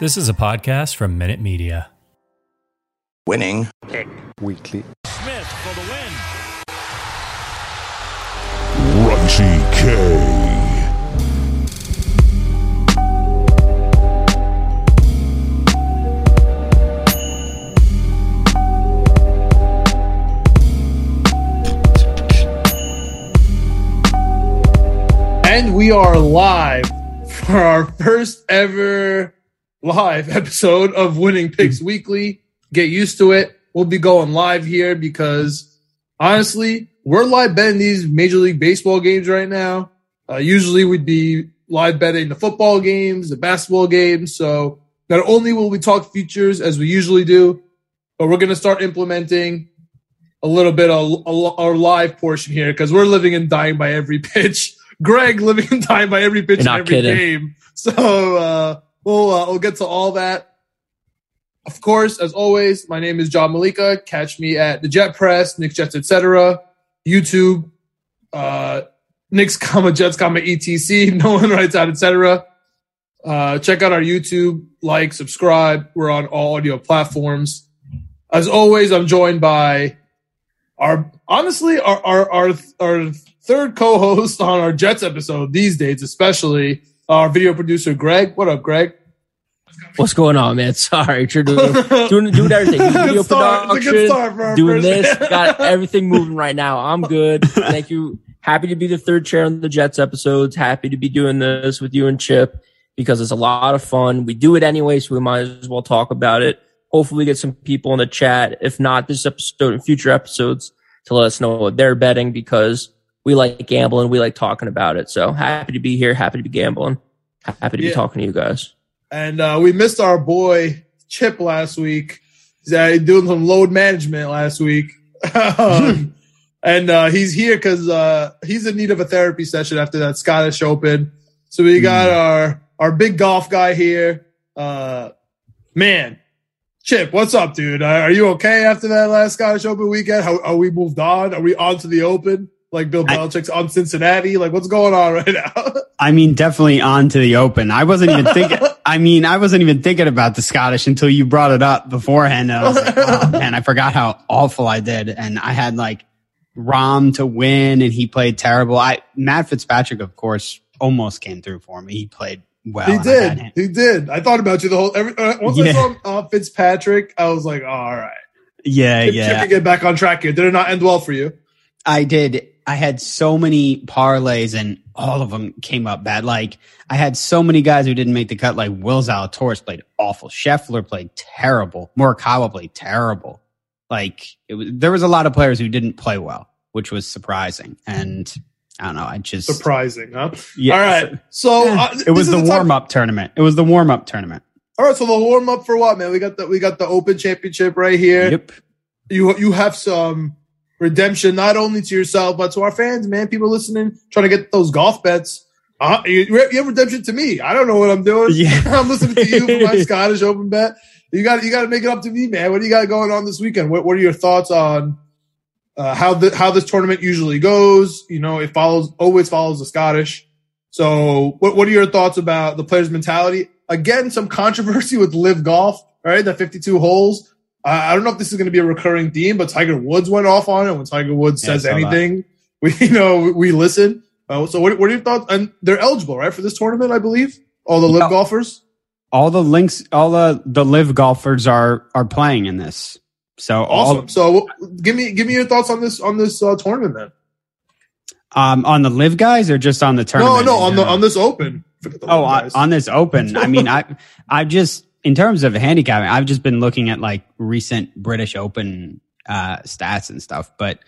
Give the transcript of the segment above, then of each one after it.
This is a podcast from Minute Media. Winning. Weekly. Smith for the win. Raunchy K. And we are live for our first ever live episode of Winning Picks Weekly. Get used to it. We'll be going live here because honestly, we're live betting these Major League Baseball games right now. Uh, usually we'd be live betting the football games, the basketball games. So not only will we talk futures as we usually do, but we're going to start implementing a little bit of our live portion here because we're living and dying by every pitch. Greg living and dying by every pitch in every kidding. game. So uh, we'll uh, we'll get to all that. Of course, as always, my name is John Malika. Catch me at the Jet Press, Knicks Jets, etc. YouTube, uh, Knicks comma Jets comma etc. No one writes out, etc. Uh, check out our YouTube, like, subscribe. We're on all audio platforms. As always, I'm joined by our honestly our our our, our third co-host on our Jets episode these days, especially our video producer Greg. What up, Greg? What's going on, man? Sorry, you're doing doing, doing everything. Doing video Good start. It's a good production, start doing this, got everything moving right now. I'm good. Thank you. Happy to be the third chair on the Jets episodes. Happy to be doing this with you and Chip because it's a lot of fun. We do it anyway, so we might as well talk about it. Hopefully, get some people in the chat. If not this episode and future episodes, to let us know what they're betting because we like gambling. We like talking about it. So happy to be here. Happy to be gambling. Happy to Yeah. be talking to you guys. And uh, we missed our boy Chip last week. He's uh, doing some load management last week. um, and uh, he's here because uh, he's in need of a therapy session after that Scottish Open. So we got our our big golf guy here. Uh, man, Chip, what's up, dude? Are you okay after that last Scottish Open weekend? How are we moved on? Are we on to the Open? Like Bill I- Belichick's on Cincinnati? Like what's going on right now? I mean, definitely on to the open. I wasn't even thinking. I mean, I wasn't even thinking about the Scottish until you brought it up beforehand. And I was like, oh man, I forgot how awful I did. And I had like Rahm to win, and he played terrible. I Matt Fitzpatrick, of course, almost came through for me. He played well. He I did. He did. I thought about you the whole. Every, uh, once I saw uh, Fitzpatrick, I was like, oh, all right. Yeah, Chip, yeah. Chip can get back on track here. Did it not end well for you? I did. I had so many parlays and all of them came up bad. Like I had so many guys who didn't make the cut. Like Will Zalatoris played awful. Scheffler played terrible. Morikawa played terrible. Like it was, there was a lot of players who didn't play well, which was surprising. And I don't know. I just Surprising, huh? Yeah. All right. So uh, It was the warm up tournament. It was the warm up tournament. All right. So the warm up for what, man? We got the we got the Open Championship right here. Yep. You you have some redemption not only to yourself but to our fans, man. People listening, trying to get those golf bets. Uh, you, you have redemption to me. I don't know what I'm doing. Yeah. I'm listening to you for my Scottish Open bet. You got you got to make it up to me, man. What do you got going on this weekend? What What are your thoughts on uh, how the how this tournament usually goes? You know, it follows always follows the Scottish. So, what What are your thoughts about the players' mentality? Again, some controversy with LIV Golf, right? The 52 holes. I I don't know if this is going to be a recurring theme, but Tiger Woods went off on it. When Tiger Woods Yeah, says saw that. anything, we you know we, listen. Uh, so, what, what are your thoughts? And they're eligible, right, for this tournament, I believe. All the LIV golfers. All the links, all the, the LIV golfers are, are playing in this. So all, Awesome. So, give me give me your thoughts on this on this uh, tournament, then. um, on the LIV guys or just on the No, tournament? no, in on the on this Open. The Oh, on, on this open. I mean, I, I've just, in terms of handicapping, I've just been looking at like recent British Open uh, stats and stuff. But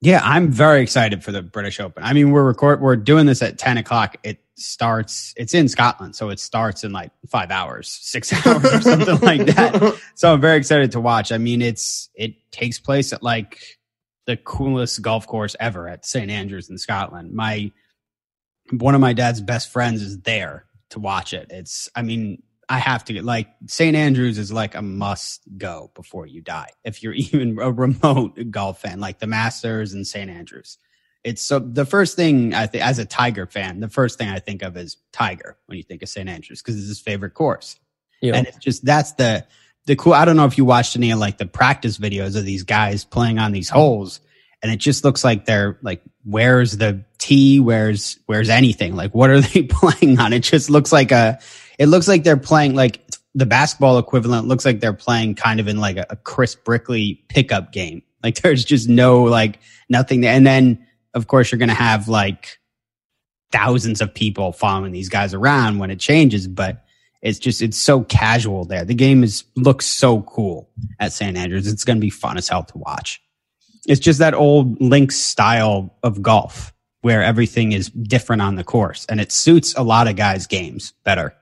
yeah, I'm very excited for the British Open. I mean, we're record, we're doing this at 10 o'clock. It starts, it's in Scotland. So it starts in like five hours, six hours or something like that. So I'm very excited to watch. I mean, it's, it takes place at like the coolest golf course ever at St. Andrews in Scotland. My, one of my dad's best friends is there to watch it. It's, I mean, I have to get like St. Andrews is like a must go before you die. If you're even a remote golf fan, like the Masters and St. Andrews. It's so the first thing I think as a Tiger fan, the first thing I think of is Tiger when you think of St. Andrews because it's his favorite course. Yeah. And it's just that's the the cool. I don't know if you watched any of like the practice videos of these guys playing on these holes, and it just looks like they're like, where's the tee? Where's where's anything? Like, what are they playing on? It just looks like a. It looks like they're playing like the basketball equivalent. Looks like they're playing kind of in like a, a Chris Brickley pickup game. Like, there's just no like nothing there. And then of course you're to have like thousands of people following these guys around when it changes, but it's just it's so casual there. The game is looks so cool at St. Andrews. It's to be fun as hell to watch. It's just that old links style of golf where everything is different on the course and it suits a lot of guys' games better.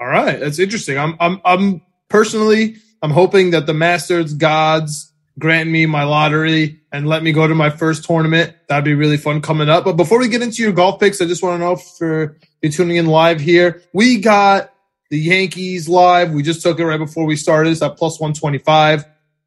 All right, that's interesting. I'm I'm I'm personally I'm hoping that the Masters gods grant me my lottery and let me go to my first tournament. That'd be really fun coming up. But before we get into your golf picks, I just want to know for you tuning in live here, we got the Yankees live. We just took it right before we started. It's at plus 125.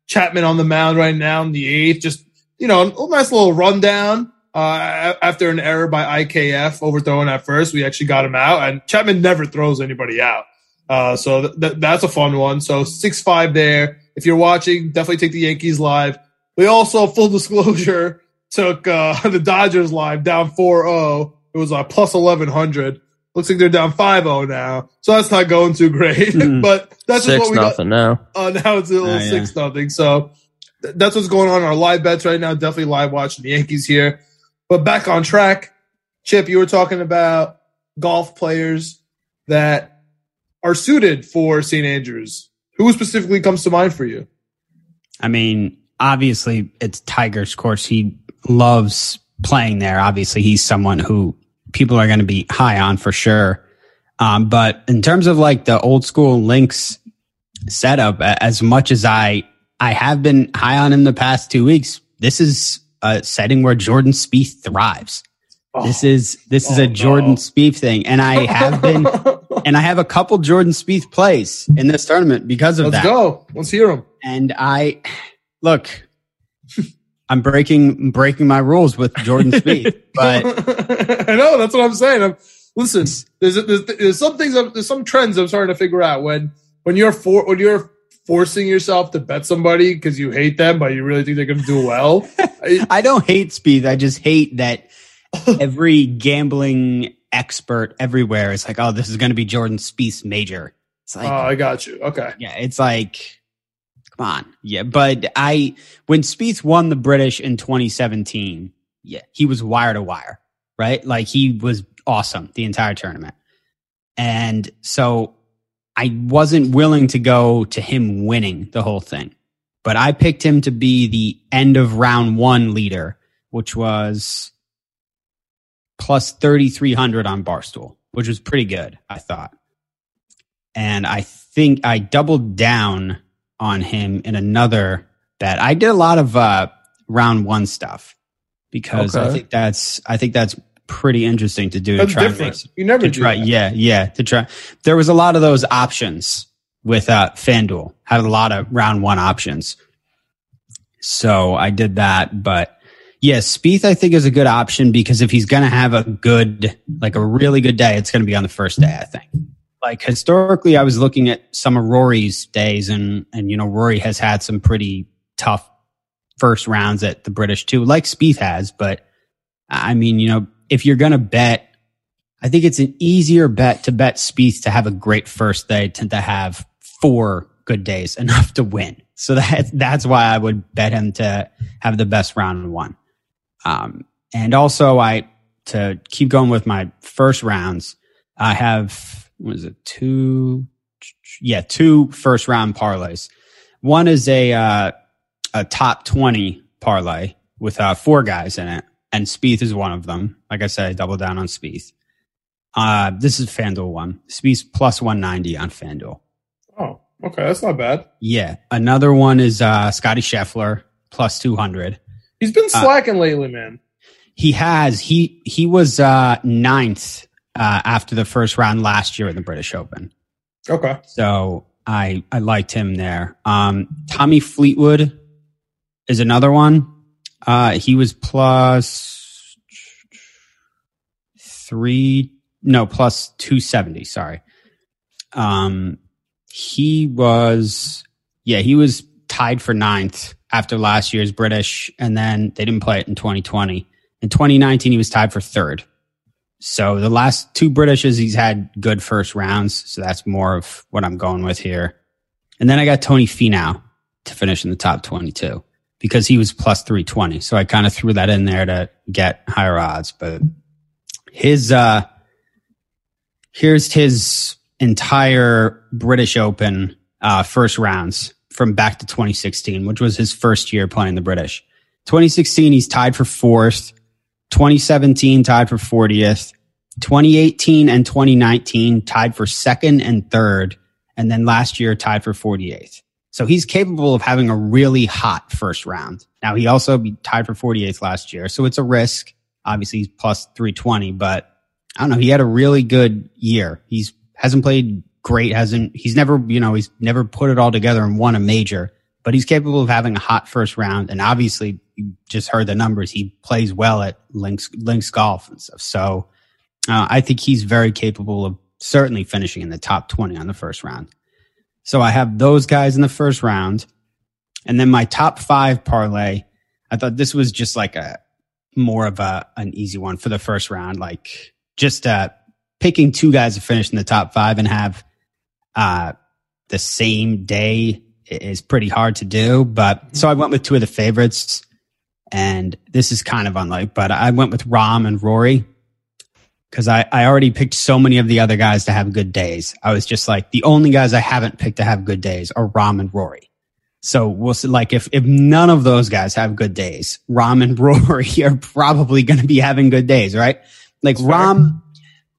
Chapman on the mound right now in the eighth. Just, you know, a nice little rundown. Uh, after an error by IKF overthrowing at first, we actually got him out and Chapman never throws anybody out. Uh, so th- th- that's a fun one. So six, five there. If you're watching, definitely take the Yankees live. We also, full disclosure, took, uh, the Dodgers live down 4-0. It was uh, plus 1100. Looks like they're down 5-0 now. So that's not going too great, Mhm. but that's just what we got. nothing now. Uh, now it's a little Oh, yeah. six nothing. So th- that's what's going on in our live bets right now. Definitely live watching the Yankees here. But back on track, Chip, you were talking about golf players that are suited for St. Andrews. Who specifically comes to mind for you? I mean, obviously it's Tiger's course. He loves playing there. Obviously, he's someone who people are going to be high on for sure. Um, but in terms of like the old school links setup, as much as I I have been high on him the past two weeks, this is a setting where Jordan Spieth thrives. Oh. This is this is Oh, a Jordan no. Spieth thing, and I have been and I have a couple Jordan Spieth plays in this tournament because of Let's that. go. Let's hear them. And I look, I'm breaking breaking my rules with Jordan Spieth, but I know that's what I'm saying. I'm, listen, there's, there's there's some things I'm- there's some trends I'm starting to figure out when when you're for when you're forcing yourself to bet somebody because you hate them but you really think they're going to do well. I, I don't hate Spieth. I just hate that every gambling expert everywhere is like, oh, this is going to be Jordan Spieth's major. It's like, oh, I got you. Okay. yeah, it's like, come on, yeah. But I when Spieth won the British in 2017, yeah, he was wire to wire, right? Like he was awesome the entire tournament. And so I wasn't willing to go to him winning the whole thing, but I picked him to be the end of round one leader, which was plus 3,300 on Barstool, which was pretty good, I thought. And I think I doubled down on him in another bet. I did a lot of uh, round one stuff because I think that's I think that's pretty interesting to do. That's to try and different. make- You never to try, that. yeah, yeah, to try. There was a lot of those options with uh, FanDuel. Had a lot of round one options, so I did that. But yeah, Spieth I think is a good option because if he's going to have a good, like a really good day, it's going to be on the first day. I think. Like historically, I was looking at some of Rory's days, and and you know Rory has had some pretty tough first rounds at the British too, like Spieth has. But I mean, you know, if you're going to bet I think it's an easier bet to bet Spieth to have a great first day than to have four good days enough to win. So that that's why I would bet him to have the best round one. Um, and also I to keep going with my first rounds, I have what is it two? Yeah, two first round parlays. One is a uh, a top twenty parlay with uh, four guys in it, and Spieth is one of them. Like I said, I double down on Spieth. Uh, this is FanDuel one. Spieth plus 190 on FanDuel. Oh, okay. That's not bad. Yeah. Another one is uh, Scotty Scheffler plus 200. He's been slacking lately, man. He has, he, he was uh, ninth uh, after the first round last year at the British Open. Okay. So I, I liked him there. Um, Tommy Fleetwood is another one. Uh, he was plus three, no, plus 270. Sorry. Um, He was, yeah, he was tied for ninth after last year's British, and then they didn't play it in 2020. In 2019, he was tied for third. So the last two Britishes, he's had good first rounds. So that's more of what I'm going with here. And then I got Tony Finau to finish in the top 22 because he was plus 320. So I kind of threw that in there to get higher odds. But his, uh, here's his entire British Open, uh, first rounds from back to 2016, which was his first year playing the British. 2016, he's tied for fourth. 2017, tied for 40th. 2018 and 2019, tied for second and third. And then last year, tied for 48th. So he's capable of having a really hot first round. Now he also tied for 48th last year. So it's a risk. Obviously he's plus 320, but I don't know. He had a really good year. He's hasn't played great. Hasn't, he's never, you know, he's never put it all together and won a major, but he's capable of having a hot first round. And obviously you just heard the numbers. He plays well at links, links golf and stuff. So uh, I think he's very capable of certainly finishing in the top 20 on the first round. So I have those guys in the first round. And then my top five parlay, I thought this was just like a more of a, an easy one for the first round. Like just, uh, picking two guys to finish in the top five and have, uh, the same day is pretty hard to do. But so I went with two of the favorites and this is kind of unlike, but I went with Rahm and Rory because I, I already picked so many of the other guys to have good days. I was just like, the only guys I haven't picked to have good days are Rahm and Rory. So we'll see, like, if, if none of those guys have good days, Rahm and Rory are probably going to be having good days, right? Like Rahm,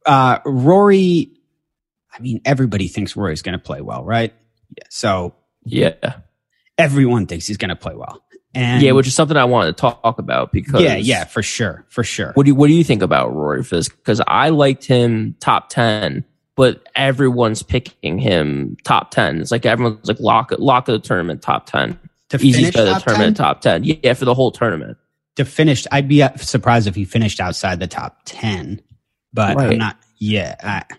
uh, Rory, I mean, everybody thinks Rory's going to play well, right? Yeah. So Yeah. everyone thinks he's going to play well. And Yeah, which is something I wanted to talk about because yeah, yeah, for sure, for sure. What do you, what do you think about Rory for this? Because I liked him top ten, but everyone's picking him top ten. It's like everyone's like lock lock of the tournament top ten. to Easy finish for the tournament 10? top ten. Yeah, for the whole tournament. To finish, I'd be uh, surprised if he finished outside the top 10, but I'm not, yeah. I,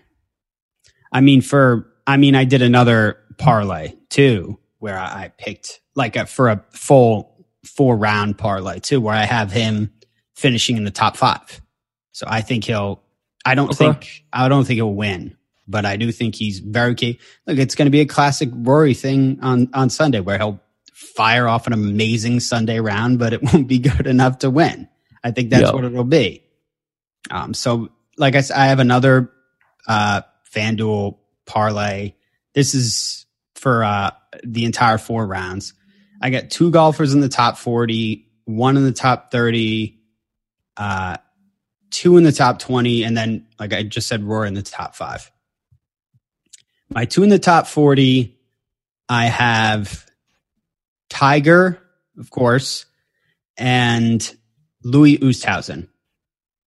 I mean, for, I mean, I did another parlay too, where I, I picked like a, for a full four round parlay too, where I have him finishing in the top five. So I think he'll, I don't Okay. think, I don't think he'll win, but I do think he's very key. Look, it's going to be a classic Rory thing on, on Sunday where he'll fire off an amazing Sunday round, but it won't be good enough to win. I think that's Yeah. what it'll be. Um, so like I said, I have another, uh, FanDuel parlay. This is for, uh, the entire four rounds. I got two golfers in the top 40, one in the top 30, uh, two in the top 20, and then, like I just said, Roar in the top five. My two in the top 40, I have Tiger, of course, and Louis Oosthuizen,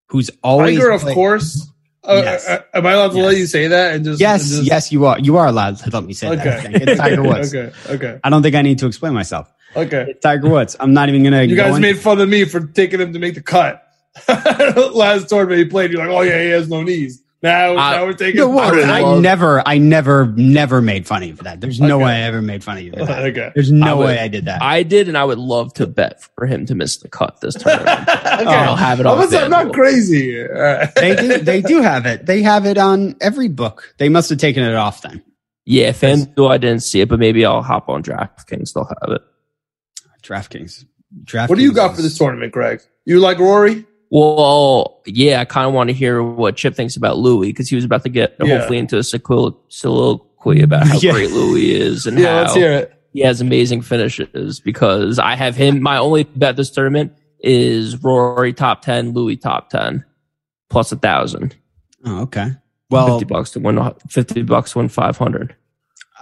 who's always Tiger, of course. Uh, Yes. uh, am I allowed to let Yes. you say that and just Yes, and just- yes, you are. You are allowed to let me say that. Okay. It's Tiger Woods. okay. Okay. I don't think I need to explain myself. Okay. It's Tiger Woods. I'm not even gonna. You go guys in- made fun of me for taking him to make the cut. Last tournament he played, you're like, oh yeah, he has no knees. Now, I- now we're taking. No, well, I I never, I never, never made fun of you for that. There's no Okay. way I ever made fun of you for that. okay. There's no I would- way I did that. I did, and I would love to bet for him to miss the cut this tournament. okay. I'll have it I'm, on I'm not crazy. All right. they do, they do have it. They have it on every book. They must have taken it off then. yeah, FanDuel, I didn't see it, but maybe I'll hop on DraftKings. They'll have it. DraftKings. DraftKings. What do you got for this tournament, Greg? You like Rory? Well, yeah, I kind of want to hear what Chip thinks about Louis because he was about to get Yeah. hopefully into a sequil- soliloquy about how Yeah. great Louis is and Yeah, how let's hear it. he has amazing finishes. Because I have him. My only bet this tournament is Rory top ten, Louis top ten, plus a thousand. Oh, okay. Well, Fifty bucks to win. Fifty bucks to win five hundred.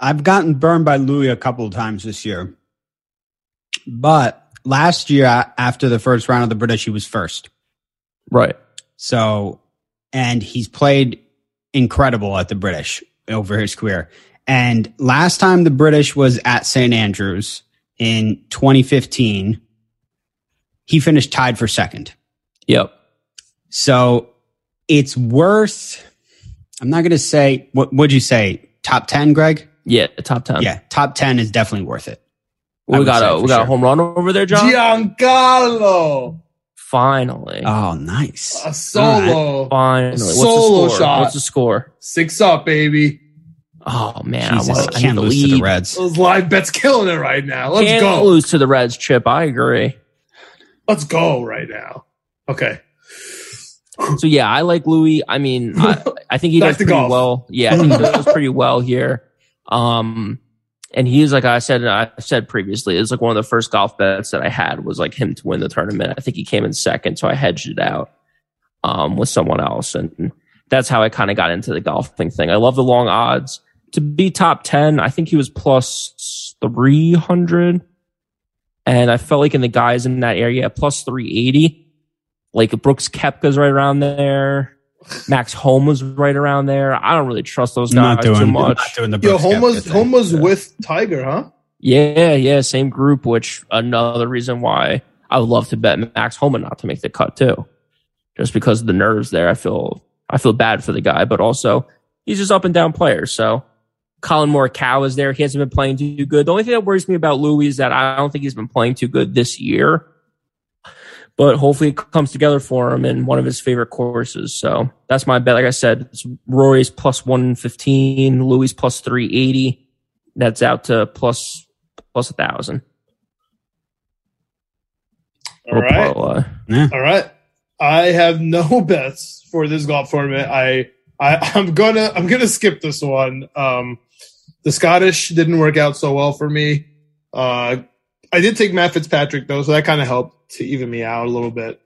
I've gotten burned by Louis a couple of times this year, but last year after the first round of the British, he was first. Right. So, and he's played incredible at the British over his career. And last time the British was at St. Andrews in 2015, he finished tied for second. Yep. So it's worth, I'm not going to say, what would you say? Top 10, Greg? Yeah, the top ten. Yeah, top ten is definitely worth it. We got a for we got a home run over there, John. Giancarlo, Finally, Oh, nice. a solo, finally. What's the Solo score? shot. What's the score? six up, baby. Oh man, Jesus, I, want, I can't need the lose to the. Reds. Those live bets killing it right now. Let's Can't go. lose to the Reds, Chip. I agree. Let's go right now. Okay. So yeah, I like Louis. I mean, I, I think he does pretty golf. well. Yeah, I think he does pretty well here. Um, and he's like I said, I said previously, it's like one of the first golf bets that I had was like him to win the tournament. I think he came in second, so I hedged it out um, with someone else, and that's how I kind of got into the golfing thing. I love the long odds to be top ten. I think he was plus three hundred, and I felt like in the guys in that area plus three eighty. Like Brooks Koepka's right around there. Max Homa was right around there. I don't really trust those I'm not guys doing, too much. not doing the Yo, Brooks Homa was Homa was with Tiger, huh? Yeah, yeah, same group, which another reason why I would love to bet Max Homa not to make the cut too. Just because of the nerves there. I feel I feel bad for the guy, but also he's just up and down player. So Collin Morikawa is there. He hasn't been playing too good. The only thing that worries me about Louis is that I don't think he's been playing too good this year. But hopefully it comes together for him in one of his favorite courses. So that's my bet. Like I said, it's Rory's plus 115, Louis plus 380. That's out to plus plus a thousand. All right. parlay. All right. I have no bets for this golf tournament. I, I I'm gonna I'm gonna skip this one. Um, the Scottish didn't work out so well for me. Uh, I did take Matt Fitzpatrick though, so that kind of helped to even me out a little bit.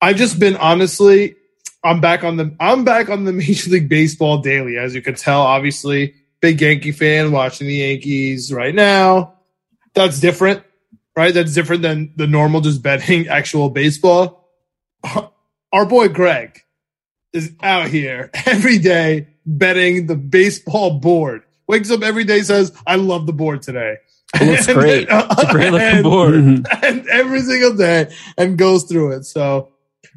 I've just been honestly, I'm back on the I'm back on the Major League Baseball daily, as you can tell. Obviously, big Yankee fan, watching the Yankees right now. That's different, right? That's different than the normal just betting actual baseball. Our boy Greg is out here every day betting the baseball board. Wakes up every day, says, "I love the board today." It looks And- great. It's a great looking and- board. and every single day and goes through it. So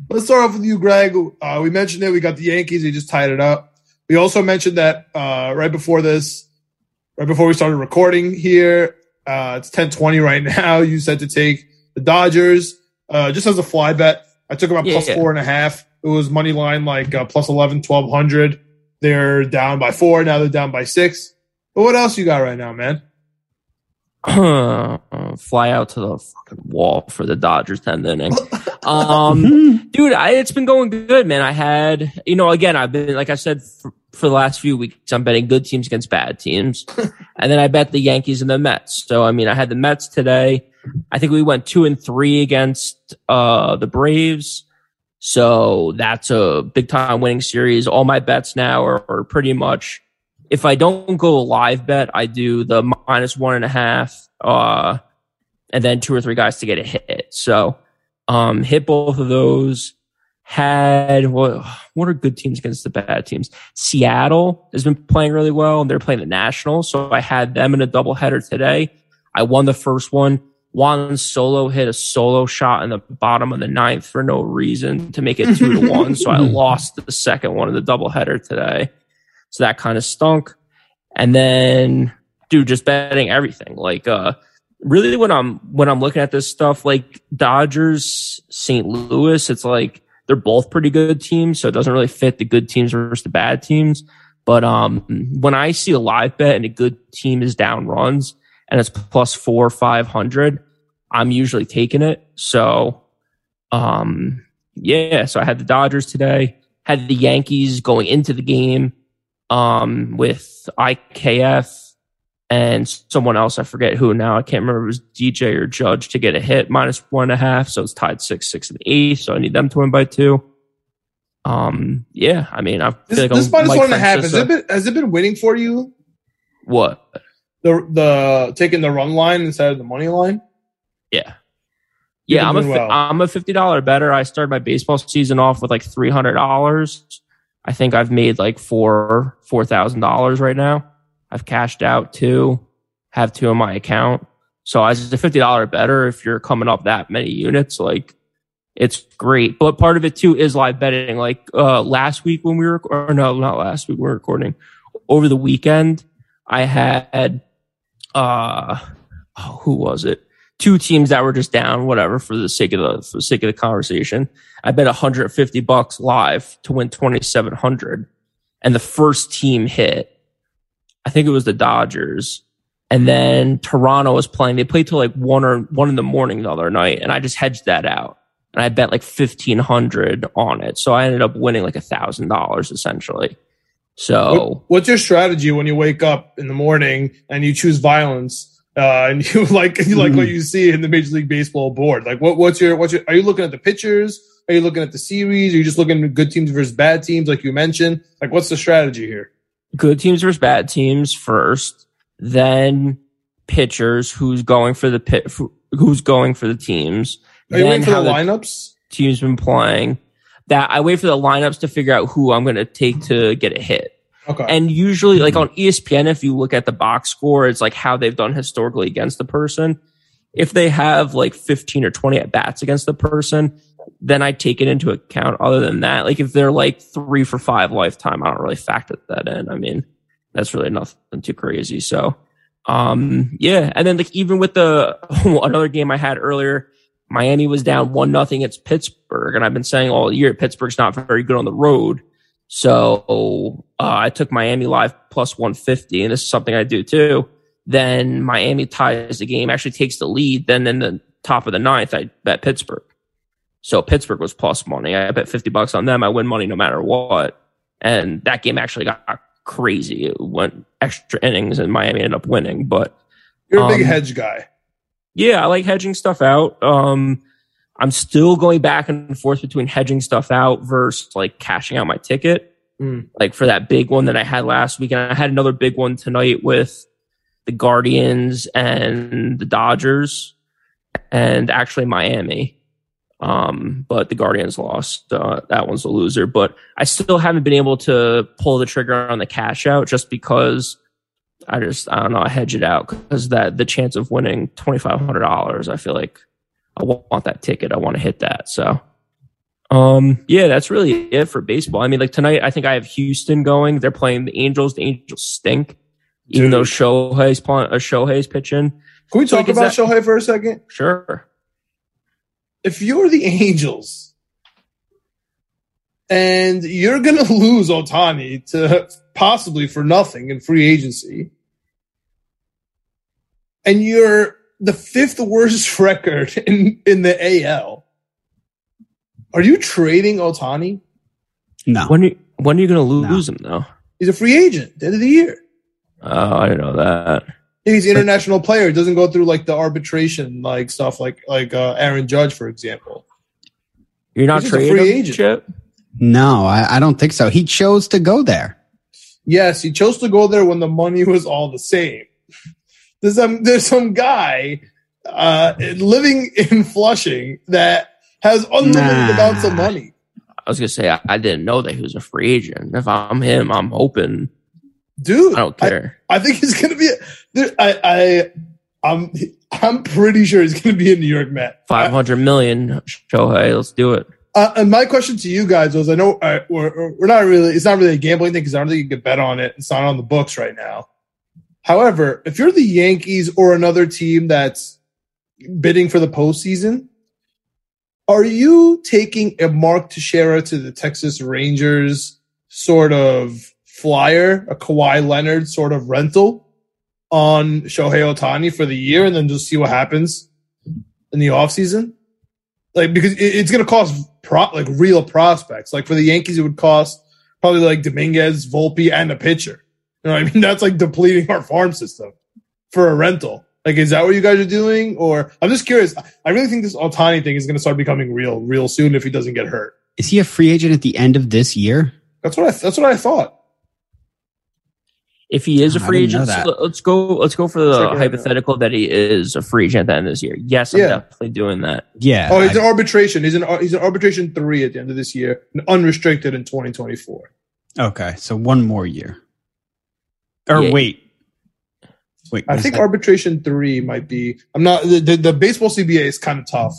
let's start off with you, Greg. Uh, we mentioned it. We got the Yankees. We just tied it up. We also mentioned that uh, right before this, right before we started recording here, uh, it's 1020 right now. You said to take the Dodgers uh, just as a fly bet. I took them at Yeah. plus four and a half. It was money line like uh, plus 11, 1200. They're down by four. Now they're down by six. But what else you got right now, man? Fly out to the fucking wall for the Dodgers 10th inning. Um, dude, I, it's been going good, man. I had, you know, again, I've been, like I said, for, for the last few weeks, I'm betting good teams against bad teams. and then I bet the Yankees and the Mets. So, I mean, I had the Mets today. I think we went two and three against, uh, the Braves. So that's a big time winning series. All my bets now are, are pretty much, if I don't go a live bet, I do the minus one and a half, uh, and then two or three guys to get a hit. So, um, hit both of those. Had what? What are good teams against the bad teams? Seattle has been playing really well, and they're playing the Nationals. So I had them in a doubleheader today. I won the first one. Juan Soto hit a solo shot in the bottom of the ninth for no reason to make it two to one. So I lost the second one in the doubleheader today. So that kind of stunk. And then, dude, just betting everything. Like, uh, really when I'm when I'm looking at this stuff, like Dodgers, St. Louis, it's like they're both pretty good teams, so it doesn't really fit the good teams versus the bad teams. But um, when I see a live bet and a good team is down runs and it's plus four five hundred, I'm usually taking it. So, um, yeah. So I had the Dodgers today, had the Yankees going into the game, um, with IKF and someone else. I forget who now. I can't remember. It was DJ or Judge to get a hit minus one and a half. So it's tied six, six, and eight. So I need them to win by two. Um, yeah. I mean, I feel This, like this minus one and a half has it been has it been winning for you? what? The the taking the run line instead of the money line. Yeah. You've Yeah, I'm a doing fi- well. I'm a fifty dollar better. I started my baseball season off with like three hundred dollars. I think I've made like four four thousand dollars right now. I've cashed out two, have two in my account. So as a fifty dollar better, if you're coming up that many units, like it's great. But part of it too is live betting. Like uh last week when we were or no, not last week we were recording. Over the weekend, I had uh oh, who was it? Two teams that were just down, whatever, for the sake of the for the sake of the conversation. I bet 150 bucks live to win 2700 and the first team hit. I think it was the Dodgers. And then Toronto was playing. They played till like one or one in the morning the other night, and I just hedged that out. And I bet like fifteen hundred on it. So I ended up winning like a thousand dollars essentially. So What, what's your strategy when you wake up in the morning and you choose violence? Uh, and you like you like what you see in the Major League Baseball board. Like, what what's your what's your? Are you looking at the pitchers? Are you looking at the series? Are you just looking at good teams versus bad teams, like you mentioned? Like, what's the strategy here? good teams versus bad teams first, then pitchers who's going for the pit, who's going for the teams. Are you then waiting for the lineups? team's been playing. That I wait for the lineups to figure out who I'm going to take to get a hit. Okay. And usually, like on E ESPN, if you look at the box score, it's like how they've done historically against the person. If they have like 15 or 20 at bats against the person, then I take it into account. Other than that, like if they're like three for five lifetime, I don't really factor that in. I mean, that's really nothing too crazy. So, um, yeah. And then like even with the another game I had earlier, Miami was down one nothing. It's Pittsburgh, and I've been saying all year Pittsburgh's not very good on the road. So uh, I took Miami live plus 150, and this is something I do too. Then Miami ties the game, actually takes the lead. Then in the top of the ninth, I bet Pittsburgh. So Pittsburgh was plus money. I bet 50 bucks on them. I win money no matter what. And that game actually got crazy. It went extra innings and Miami ended up winning. But You're a big um, hedge guy. yeah, I like hedging stuff out. Um, I'm still going back and forth between hedging stuff out versus like cashing out my ticket. Mm. Like for that big one that I had last week. And I had another big one tonight with the Guardians and the Dodgers and actually Miami. Um, but the Guardians lost. Uh, that one's a loser, but I still haven't been able to pull the trigger on the cash out just because I just, I don't know, I hedge it out because that the chance of winning $2,500, I feel like I want that ticket. I want to hit that. So, um, yeah, that's really it for baseball. I mean, like tonight, I think I have Houston going. They're playing the Angels. The Angels stink, even though Shohei's playing, uh, Shohei's pitching. Can we talk like, about that- Shohei for a second? Sure. if you're the Angels and you're going to lose Ohtani to possibly for nothing in free agency, and you're the fifth worst record in, in the AL, are you trading Ohtani? No. When are you, when are you going to lose him though? He's a free agent at the end of the year. Oh, I didn't know that. He's an international player. He doesn't go through like the arbitration like stuff like like uh, Aaron Judge, for example. You're not He's a trading free him, agent. Chip? No, I, I don't think so. He chose to go there. Yes, he chose to go there when the money was all the same. There's some there's some guy uh, living in Flushing that has unlimited Nah. amounts of money. I was gonna say I, I didn't know that he was a free agent. If I'm him, I'm hoping. Dude, I don't care. I, think he's gonna be. A, there, I, I, I'm, I'm pretty sure he's gonna be a New York Met. Five hundred million, Shohei. Let's do it. Uh, and my question to you guys was: I know uh, we're, we're not really. It's not really a gambling thing because I don't think you can bet on it. It's not on the books right now. However, if you're the Yankees or another team that's bidding for the postseason, are you taking a Mark Teixeira to the Texas Rangers sort of flyer, a Kawhi Leonard sort of rental on Shohei Ohtani for the year, and then just see what happens in the offseason? Like because it's going to cost pro- like real prospects. Like for the Yankees, it would cost probably like Dominguez, Volpe, and a pitcher. You know what I mean? That's like depleting our farm system for a rental. Like, is that what you guys are doing? Or I'm just curious. I really think this Ohtani thing is going to start becoming real, real soon if he doesn't get hurt. Is he a free agent at the end of this year? That's what I. That's what I thought. If he is a free agent, so let's go. Let's go for the Check hypothetical that he is a free agent at the end of this year. Yes, I'm Yeah. definitely doing that. Yeah. Oh, he's I- an arbitration. He's an he's an arbitration three at the end of this year, and unrestricted in 2024. okay. So one more year. Or Yeah. wait. Wait. I think that? arbitration three might be. I'm not the, the, the baseball CBA is kind of tough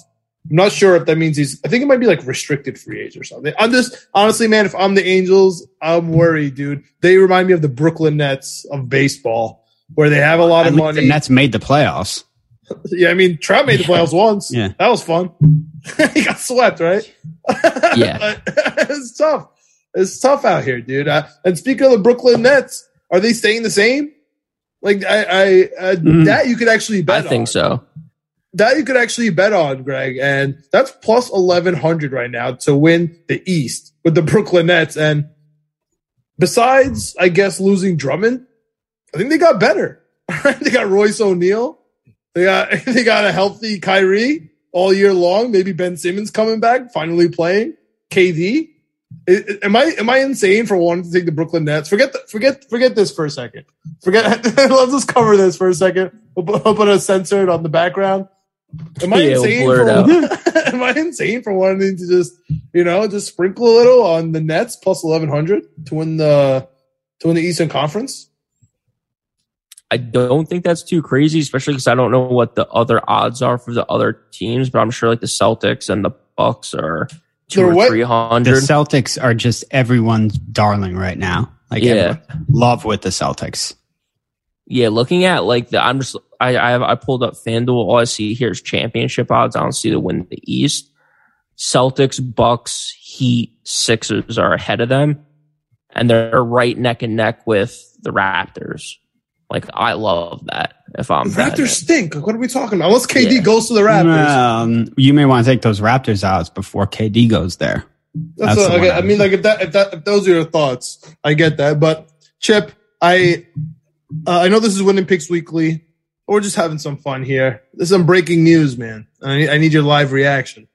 I'm not sure if that means he's. I think it might be like restricted free agent or something. I'm just honestly, man. If I'm the Angels, I'm worried, dude. They remind me of the Brooklyn Nets of baseball, where they have a lot At of least money. the Nets made the playoffs. Yeah, I mean, Trout made the playoffs once. Yeah. that was fun. he got swept, right? Yeah. it's tough. It's tough out here, dude. Uh, and speaking of the Brooklyn Nets, are they staying the same? Like I, I uh, Mhm. that you could actually bet. I bet. think on. so. That you could actually bet on, Greg, and that's plus eleven hundred right now to win the East with the Brooklyn Nets. And besides, I guess losing Drummond, I think they got better. they got Royce O'Neale. They got they got a healthy Kyrie all year long. Maybe Ben Simmons coming back, finally playing. KD. Am I am I insane for wanting to take the Brooklyn Nets? Forget the, forget forget this for a second. Forget. let's just cover this for a second. We'll put, we'll put a censored on the background. Am I Yeah, insane? For, am I insane for wanting to just you know just sprinkle a little on the Nets plus eleven hundred to win the to win the Eastern Conference? I don't think that's too crazy, especially because I don't know what the other odds are for the other teams, but I'm sure like the Celtics and the Bucks are 2 They're or what? three The. Celtics are just everyone's darling right now. Like, Yeah. love with the Celtics. Yeah, looking at like the I'm just I I have I pulled up FanDuel. All I see here is championship odds. I don't see the win the East. Celtics, Bucks, Heat, Sixers are ahead of them, and they're right neck and neck with the Raptors. Like I love that. If I'm The betting Raptors stink. What are we talking about? Unless KD Yeah. goes to the Raptors. Um, you may want to take those Raptors out before KD goes there. That's, That's what, the okay. I I mean, like if that if that if those are your thoughts, I get that. But Chip, I uh, I know this is winning picks weekly. but We're just having some fun here. This is some breaking news, man. I need, I need your live reaction.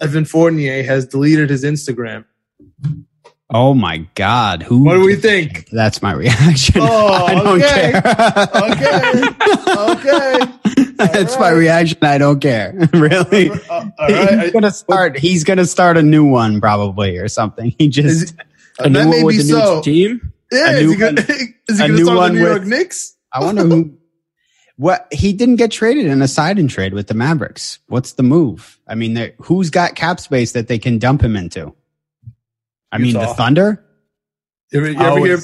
Evan Fournier has deleted his Instagram. Oh my God! Who? What do we think? That's my reaction. Oh, I don't okay. care. Okay. Okay. That's my reaction. I don't care. really. Uh, all right. He's gonna start. He's gonna start a new one probably or something. He just Is- a new that one may with be new so. team. Yeah, is he gonna, one- is he a gonna new start one the New with- York Knicks? I wonder who. What he didn't get traded in a side and trade with the Mavericks. What's the move? I mean, who's got cap space that they can dump him into? I mean, the Thunder. You ever, you Oh, ever hear?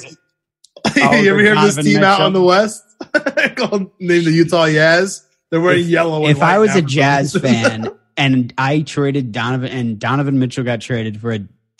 you ever hear this Donovan team out Mitchell. on the West called named the Utah Jazz? They're wearing yellow. And If I was a Jazz fan and I traded Donovan and Donovan Mitchell got traded for a,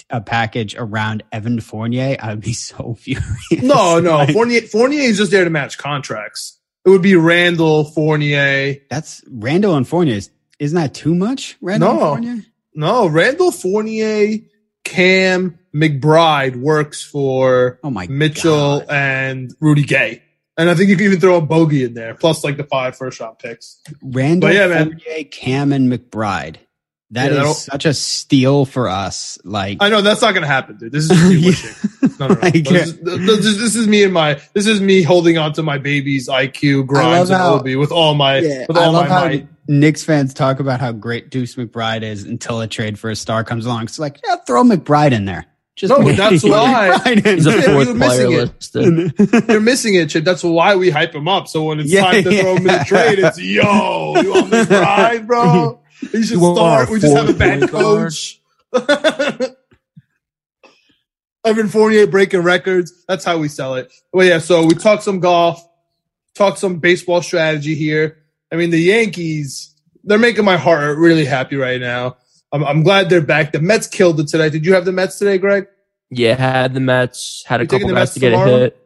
a package around Evan Fournier, I'd be so furious. no, no, Like, Fournier Fournier is just there to match contracts. It would be Randle Fournier. that's Randle and Fournier. Is- Isn't that too much? Randle No. and Fournier. No, Randle Fournier, Cam McBride works for Oh my Mitchell God. and Rudy Gay. And I think you can even throw a bogey in there, plus like the five first round picks. Randle But yeah, man. Fournier, Cam, and McBride. That Yeah, is such a steal for us. Like, I know that's not going to happen, dude. This is just me Yeah. wishing. No, no, no. Like, This, is, this, is, me and my. This is me holding on to my baby's IQ, Grimes, and how- Obi with all my with I all love my how might. Knicks fans talk about how great Deuce McBride is until a trade for a star comes along. It's like, yeah, throw McBride in there. Just No, but that's why- McBride in He's a Yeah, you're fourth missing player it. listed. You're missing it, Chip. That's why we hype him up. So when it's Yeah, time to throw him in the trade, it's yo, you want McBride, bro? He should You start. We just have a bad fourth point coach. Evan Fournier breaking records. That's how we sell it. Well, yeah. So we talk some golf, talk some baseball strategy here. I mean, the Yankees, they're making my heart really happy right now. I'm, I'm glad they're back. The Mets killed it today. Did you have the Mets today, Greg? Yeah, had the Mets, had a You taking couple guys Mets to get tomorrow? a hit.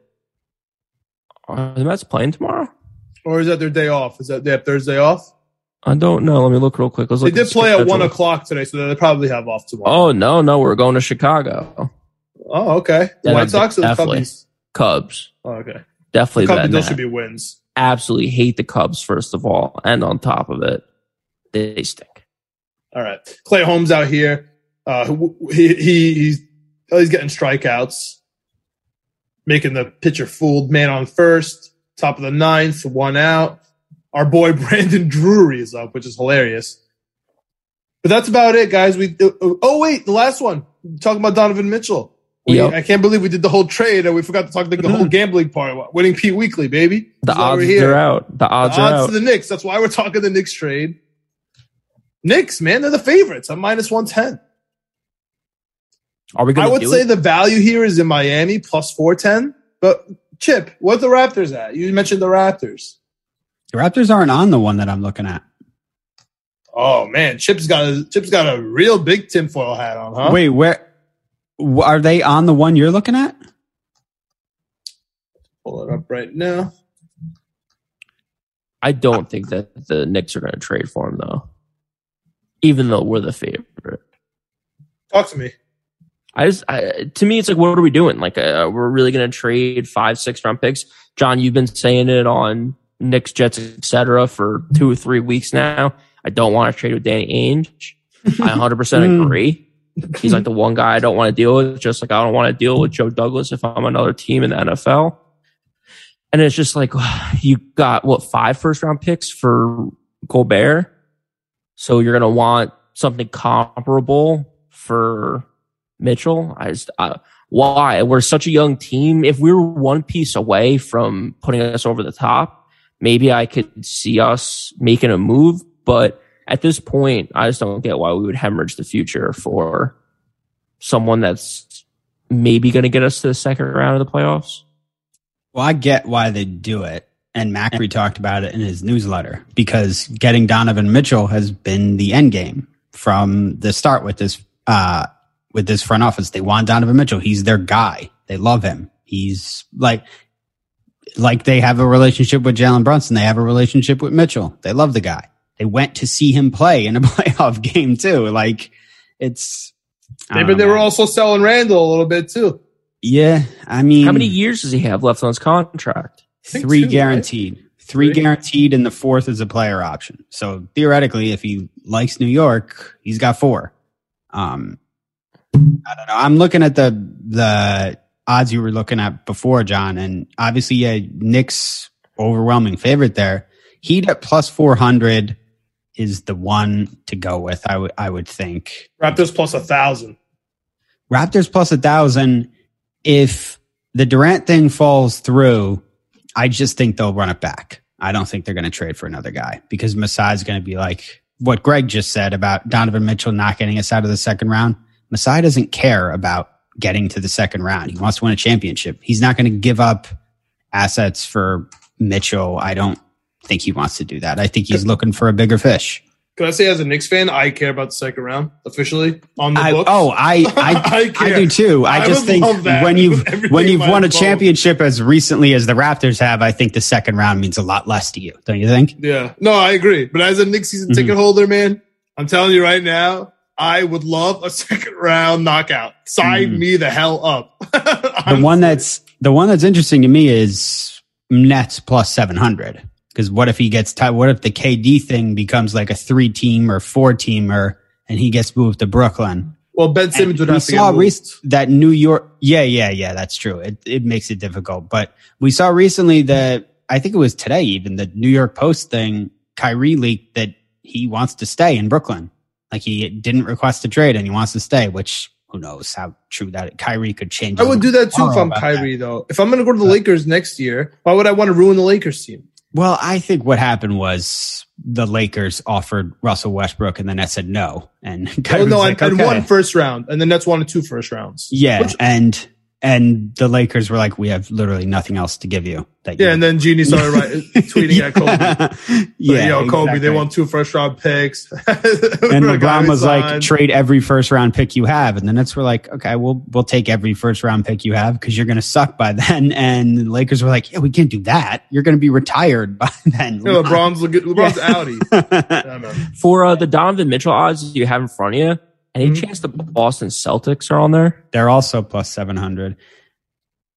Are the Mets playing tomorrow? Or is that their day off? Is that they have Thursday off? I don't know. Let me look real quick. Let's They did play at one o'clock today, so they probably have off tomorrow. Oh no, no, we're going to Chicago. Oh, okay. Yeah, White Sox or the definitely. Cubbies? Cubs. Oh, okay. Definitely The betting those should be wins. Absolutely hate the Cubs first of all, and on top of it, they stink. All right. Clay Holmes out here. Uh, he, he he's oh, he's getting strikeouts, making the pitcher fooled. Man on first, top of the ninth, one out. Our boy Brandon Drury is up, which is hilarious. But that's about it, guys. We uh, oh wait, the last one talking about Donovan Mitchell. We, Yep. I can't believe we did the whole trade and we forgot to talk like the whole gambling part. Winning Pete Weekly, baby. The That's odds we're out. The odds The are odds out. to the Knicks. That's why we're talking the Knicks trade. Knicks, man, they're the favorites. I'm minus 110. Are we I going to would do say it? the value here is in Miami plus 410. But Chip, what the Raptors at? You mentioned the Raptors. The Raptors aren't on the one that I'm looking at. Oh man, Chip's got a Chip's got a real big tinfoil hat on, huh? Wait, where wh- are they on the one you're looking at? pull it up right now. I don't think that the Knicks are going to trade for him though. Even though we're the favorite. Talk to me. I just, I, to me, it's like, what are we doing? Like, uh, we're really going to trade five, six round picks. John, you've been saying it on Knicks, Jets, etc. for two or three weeks now. I don't want to trade with Danny Ainge. I 100% agree. He's like the one guy I don't want to deal with, just like I don't want to deal with Joe Douglas if I'm another team in the NFL. And it's just like, you got what, five first round picks for Gobert? So you're going to want something comparable for Mitchell. I just, why? We're such a young team. If we were one piece away from putting us over the top, maybe I could see us making a move. But at this point, I just don't get why we would hemorrhage the future for someone that's maybe going to get us to the second round of the playoffs. Well, I get why they do it. And Macri talked about it in his newsletter because getting Donovan Mitchell has been the end game from the start with this uh with this front office. They want Donovan Mitchell. He's their guy. They love him. He's like like they have a relationship with Jalen Brunson. They have a relationship with Mitchell. They love the guy. They went to see him play in a playoff game too. Like it's I don't Maybe know, they were also selling Randle a little bit too. Yeah, I mean How many years does he have left on his contract? Three two, right? guaranteed. Three Three? guaranteed, and the fourth is a player option. So theoretically, if he likes New York, he's got four. Um, I don't know. I'm looking at the the odds you were looking at before, John, and obviously, yeah, Knicks overwhelming favorite there. Heat at plus four hundred is the one to go with. I would I would think. Raptors plus a thousand. Raptors plus a thousand. If the Durant thing falls through, I just think they'll run it back. I don't think they're going to trade for another guy because Masai's going to be like what Greg just said about Donovan Mitchell not getting us out of the second round. Masai doesn't care about getting to the second round. He wants to win a championship. He's not going to give up assets for Mitchell. I don't think he wants to do that. I think he's looking for a bigger fish. Could I say as a Knicks fan, I care about the second round officially on the I, books? oh, I I, I I, do too. I, I just think when you've when you've won a championship as recently as the Raptors have, I think the second round means a lot less to you. Don't you think? Yeah, no, I agree. But as a Knicks season Mhm. ticket holder, man, I'm telling you right now, I would love a second round knockout. Sign Mhm. me the hell up. The one that's the one that's interesting to me is Nets plus seven hundred. Because what if he gets tied? What if the KD thing becomes like a three team or four teamer, and he gets moved to Brooklyn? well, Ben Simmons would we have to saw rec- that New York. Yeah, yeah, yeah. That's true. It it makes it difficult. But we saw recently that I think it was today even the New York Post thing. Kyrie leaked that he wants to stay in Brooklyn. Like he didn't request a trade and he wants to stay. Which who knows how true that Kyrie could change. I would do that too if I'm about that. Kyrie, though. If I'm going to go to the Lakers next year, why would I want to ruin the Lakers team? Well, I think what happened was the Lakers offered Russell Westbrook and the Nets said no. And Kyrie Oh, no, like, and okay. one first round, and the Nets wanted two first rounds. Yeah, Which- and and the Lakers were like, we have literally nothing else to give you. That yeah, you- and then Jeanie started right, tweeting at Kobe. yeah, Yeah, yo, Kobe, they exactly. want two first round picks. And The guy LeBron was like, trade every first round pick you have. And the Nets were like, okay, we'll we'll take every first round pick you have because you're going to suck by then. And the Lakers were like, yeah, we can't do that. You're going to be retired by then. Yeah, LeBron's LeBron's Audi. Yeah, man. For uh, the Donovan Mitchell odds you have in front of you, any Mhm. chance the Boston Celtics are on there? They're also plus seven hundred.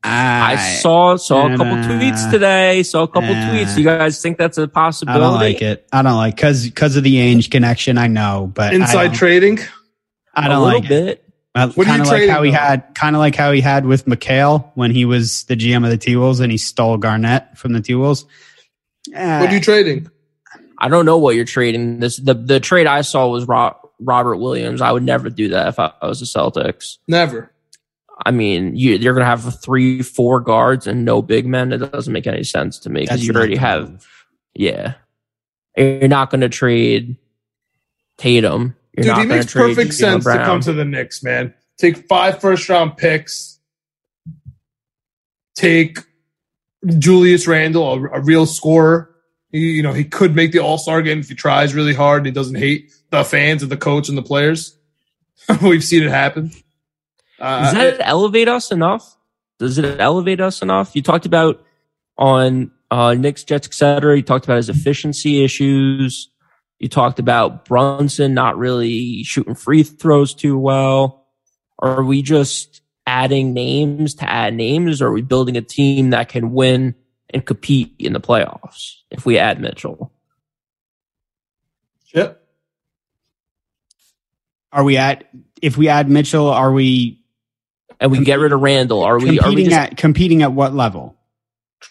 I saw saw a couple Nah. tweets today. Saw a couple Nah. tweets. You guys think that's a possibility? I don't like it. I don't like because because of the Ainge connection. I know, but Inside don't, trading. I don't little like it. bit. Uh, What are you kind of like trading, how he though? had, kind of like how he had with McHale when he was the GM of the T Wolves and he stole Garnett from the T Wolves. What are you trading? I don't know what you're trading. This the the trade I saw was Ro- Robert Williams. I would never do that if I, I was the Celtics. Never. I mean, you, you're gonna have three, four guards and no big men. It doesn't make any sense to me because you already have. Yeah, you're not gonna trade Tatum. You're Dude, not he makes trade perfect sense to come to the Knicks, man. Take five first round picks. Take Julius Randle, a, a real scorer. He, you know, he could make the All Star game if he tries really hard and he doesn't hate the fans and the coach and the players. We've seen it happen. Uh, Does that elevate us enough? Does it elevate us enough? You talked about on uh, Knicks, Jets, etc. You talked about his efficiency issues. You talked about Brunson not really shooting free throws too well. Are we just adding names to add names, or are we building a team that can win and compete in the playoffs if we add Mitchell? Yep. Are we at if we add Mitchell? Are we And we get rid of Randle. Are we? Are we competing just at competing at what level?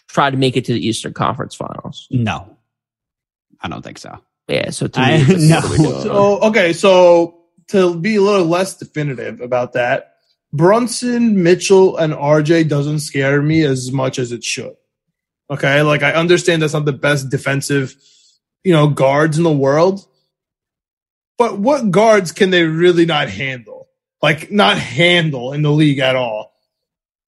try to make it to the Eastern Conference Finals? No, I don't think so. Yeah. So to I- me, no. what we're doing. So okay, so to be a little less definitive about that, Brunson, Mitchell, and RJ doesn't scare me as much as it should. Okay, like I understand that's not the best defensive, you know, guards in the world, but what guards can they really not handle? Like not handle in the league at all.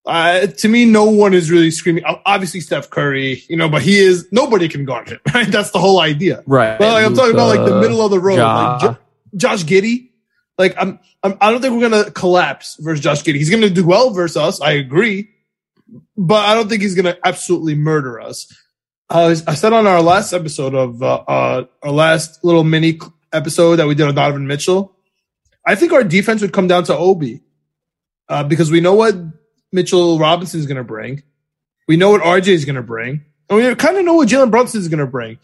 Uh, to me, no one is really screaming. Obviously, Steph Curry, you know, but he is nobody can guard him. Right? That's the whole idea. Right. Well, like, I'm talking about like the middle of the road, Ja. like Jo- Josh Giddey. Like I'm, I'm, I don't think we're gonna collapse versus Josh Giddey. He's gonna do well versus us. I agree, but I don't think he's gonna absolutely murder us. Uh, I said on our last episode of uh, uh, our last little mini episode that we did on Donovan Mitchell, I think our defense would come down to Obi uh, because we know what Mitchell Robinson is going to bring. We know what RJ is going to bring. And we kind of know what Jalen Brunson is going to bring.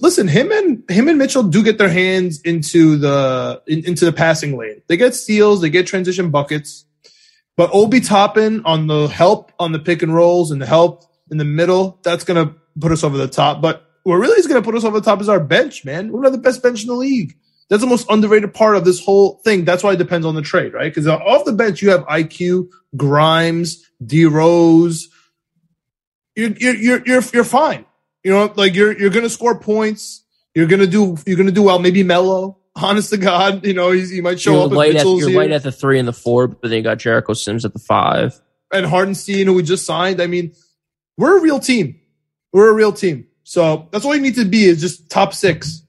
Listen, him and him and Mitchell do get their hands into the in, into the passing lane. They get steals, they get transition buckets. But Obi Toppin on the help on the pick and rolls and the help in the middle, that's going to put us over the top. But what really is going to put us over the top is our bench, man. We're not the best bench in the league. That's the most underrated part of this whole thing. That's why it depends on the trade, right? Because off the bench, you have IQ, Grimes, D Rose. You're you're you're you're you're fine. You know, like you're you're gonna score points. You're gonna do you're gonna do well. Maybe Melo. Honest to God, you know he's, he might show You're, up. If light at, you're here. light at the three and the four, but then you got Jericho Sims at the five. and Hartenstein, who we just signed. I mean, we're a real team. We're a real team. So that's all you need to be is just top six.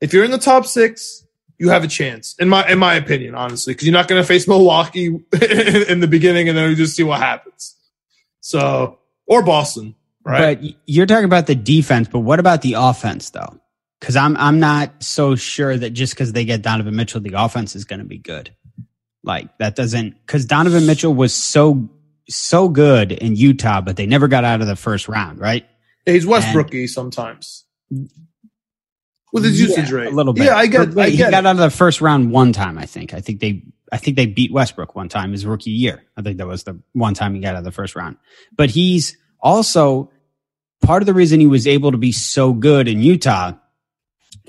If you're in the top six, you have a chance. In my in my opinion, honestly, because you're not going to face Milwaukee in the beginning, and then we just see what happens. So or Boston, right? But you're talking about the defense, but what about the offense though? Because I'm I'm not so sure that just because they get Donovan Mitchell, the offense is going to be good. Like that doesn't because Donovan Mitchell was so so good in Utah, but they never got out of the first round, right? He's Westbrooky sometimes with his usage Yeah, rate. a little bit. Yeah, I get. But I he get. got it. out of the first round one time. I think. I think they. I think they beat Westbrook one time his rookie year. I think that was the one time he got out of the first round. But he's also part of the reason he was able to be so good in Utah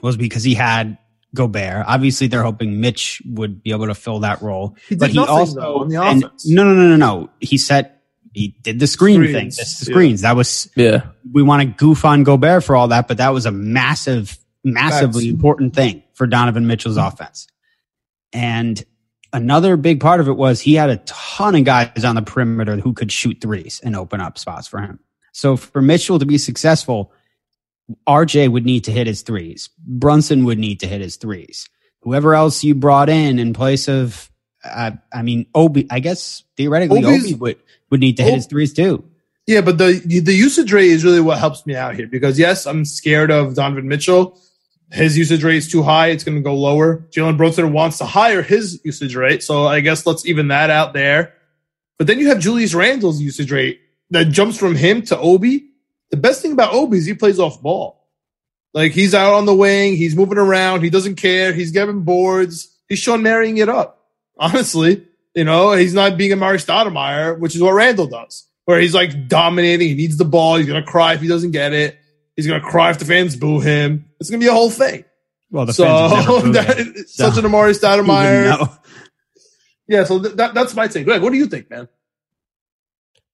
was because he had Gobert. Obviously, they're hoping Mitch would be able to fill that role. He did but he nothing, also though, on the and- no, no, no, no, no. He set. He did the screen Screens, thing. This yeah. screens. That was Yeah. we want to goof on Gobert for all that, but that was a massive, massively Facts. important thing for Donovan Mitchell's offense. And another big part of it was he had a ton of guys on the perimeter who could shoot threes and open up spots for him. So for Mitchell to be successful, RJ would need to hit his threes. Brunson would need to hit his threes. Whoever else you brought in in place of, uh, I mean, Obi, I guess theoretically, Obi's- Obi would, would need to hit Ob- his threes too. Yeah, but the the usage rate is really what helps me out here because yes, I'm scared of Donovan Mitchell. His usage rate is too high; it's going to go lower. Jalen Brunson wants to higher his usage rate, so I guess let's even that out there. But then you have Julius Randle's usage rate that jumps from him to Obi. The best thing about Obi is he plays off ball. Like he's out on the wing, he's moving around, he doesn't care, he's getting boards, he's Sean marrying it up. Honestly, you know, he's not being Amar'e Stoudemire, which is what Randle does, where he's like dominating. He needs the ball. He's gonna cry if he doesn't get it. He's gonna cry if the fans boo him. It's gonna be a whole thing. Well, the so fans have never that, him. So, such an Amar'e even Stoudemire. Yeah, so th- that, that's my take. Greg, what do you think, man?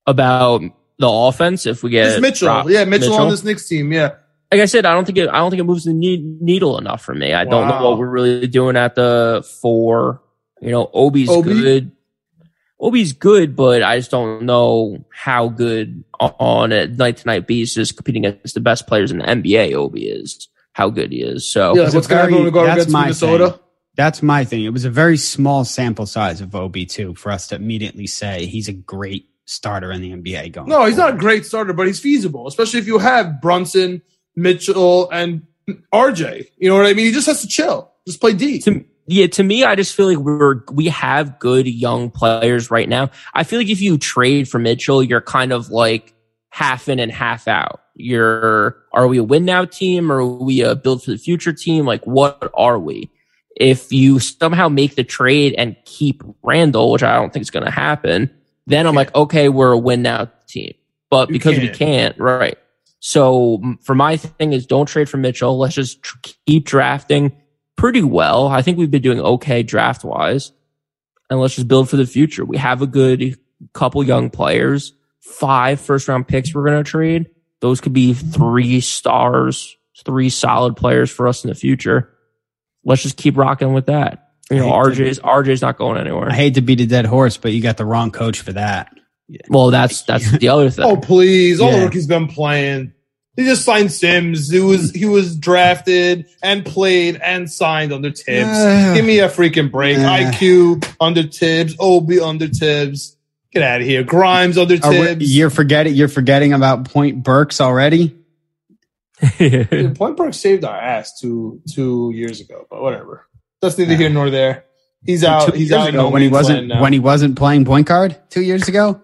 About the offense, if we get It's Mitchell. Rob- yeah, Mitchell, on this Knicks team. Yeah, like I said, I don't think it, I don't think it moves the ne- needle enough for me. I don't know what we're really doing at the four. You know, Obi's Obi? good. Obi's good, but I just don't know how good on a night to night basis competing against the best players in the NBA. Obi is how good he is. So Yeah, It's what's a going to happen very- go that's against Minnesota? thing. That's my thing. It was a very small sample size of OB2 for us to immediately say he's a great starter in the NBA going. No, he's not a great starter, but he's feasible, especially if you have Brunson, Mitchell, and RJ. You know what I mean? He just has to chill, just play D. to yeah, to me, I just feel like we're we have good young players right now. I feel like if you trade for Mitchell, you're kind of like half in and half out. You're are we a win now team or are we a build for the future team? Like what are we? If you somehow make the trade and keep Randle, which I don't think is going to happen, then I'm like, okay, we're a win now team. But because we can't. can't, right? So for my thing is don't trade for Mitchell. Let's just tr- keep drafting pretty well. I think we've been doing okay draft wise. And let's just build for the future. We have a good couple young players, five first round picks we're going to trade. Those could be three stars, three solid players for us in the future. Let's just keep rocking with that. You know, I hate RJ's RJ's not going anywhere. I hate to beat a dead horse, but you got the wrong coach for that. well, that's that's the other thing. Oh please! All the Yeah. rookies been playing. He just signed Sims. He was he was drafted and played and signed under Thibs. Uh, Give me a freaking break. uh. IQ under Thibs. Obi under Thibs. Get out of here. Grimes under Are we- Thibs. you're forgetting you're forgetting about Point Burks already. Dude, Point Burke saved our ass two two years ago, but whatever. That's neither here nor there. He's out. Two He's years out ago no when he wasn't when he wasn't playing point guard two years ago.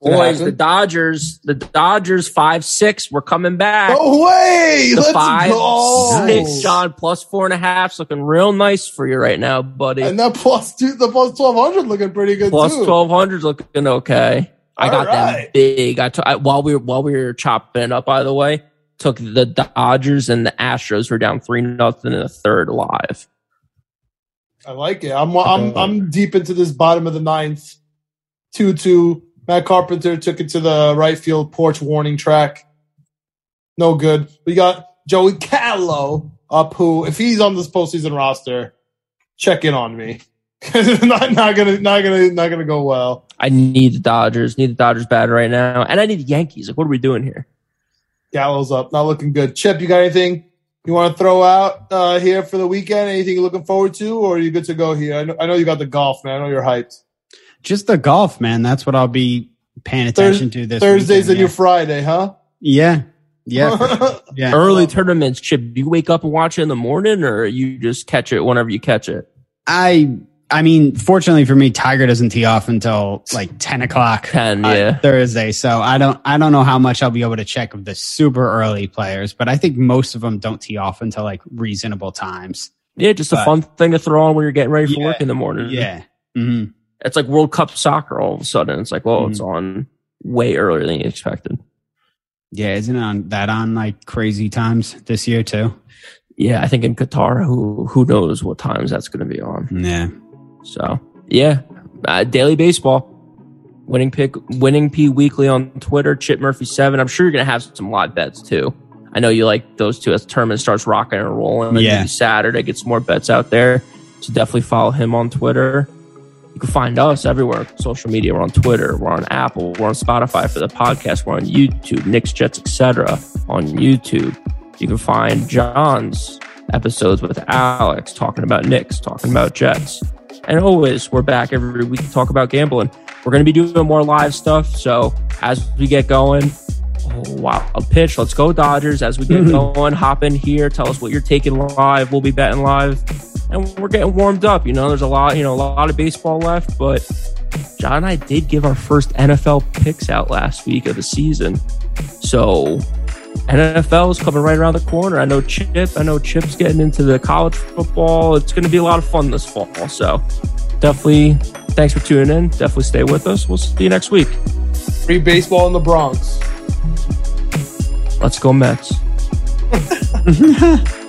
Boys, the? Dodgers, the Dodgers five six, we're coming back. No way! the Let's five go. six, John plus four and a half's looking real nice for you right now, buddy. And that plus two, the plus twelve hundred looking pretty good Plus too. twelve looking okay. I All got them right. big. I took while we were while we were chopping it up. By the way, took the Dodgers and the Astros were down three nothing in the third live. I like it. I'm I'm I'm deep into this bottom of the ninth. Two two. Matt Carpenter took it to the right field porch warning track. No good. We got Joey Gallo up who, if he's on this postseason roster, check in on me. not not gonna not gonna not gonna go well. I need the Dodgers. Need the Dodgers bad right now, and I need the Yankees. Like, what are we doing here? Gallo's up, not looking good. Chip, you got anything you want to throw out uh, here for the weekend? Anything you're looking forward to, or are you good to go here? I know, I know you got the golf, man. I know you're hyped. Just the golf, man. That's what I'll be paying attention to this Thursday's the weekend, new Friday, huh? yeah. Yeah, yeah, yeah. Early tournaments, Chip. Do you wake up and watch it in the morning, or you just catch it whenever you catch it? I I mean, fortunately for me, Tiger doesn't tee off until like ten o'clock 10, uh, yeah. Thursday. So I don't I don't know how much I'll be able to check of the super early players, but I think most of them don't tee off until like reasonable times. Yeah, just a fun thing to throw on when you're getting ready for Yeah, work in the morning. Yeah. hmm It's like World Cup soccer all of a sudden. It's like, well, Mhm. it's on way earlier than you expected. Yeah, isn't it on that on like crazy times this year too? Yeah, I think in Qatar, who who knows what times that's going to be on. Yeah. So yeah, uh, daily baseball, winning pick, winning P weekly on Twitter, Chip Murphy seven. I'm sure you're gonna have some live bets too. I know you like those two as tournament starts rocking and rolling. And Yeah. Saturday, get some more bets out there. So definitely follow him on Twitter. You can find us everywhere. Social media. We're on Twitter. We're on Apple. We're on Spotify for the podcast. We're on YouTube, Knicks, Jets, etc. On YouTube, you can find John's episodes with Alex talking about Knicks, talking about Jets. And always, we're back every week to talk about gambling. We're going to be doing more live stuff. So as we get going, oh, wow, a pitch. Let's go Dodgers. As we get going, hop in here. Tell us what you're taking live. We'll be betting live. And we're getting warmed up. You know, there's a lot, you know, a lot of baseball left, but John and I did give our first NFL picks out last week of the season. So NFL is coming right around the corner. I know Chip. I know Chip's getting into the college football. It's going to be a lot of fun this fall. So definitely, thanks for tuning in. Definitely stay with us. We'll see you next week. Free baseball in the Bronx. Let's go Mets.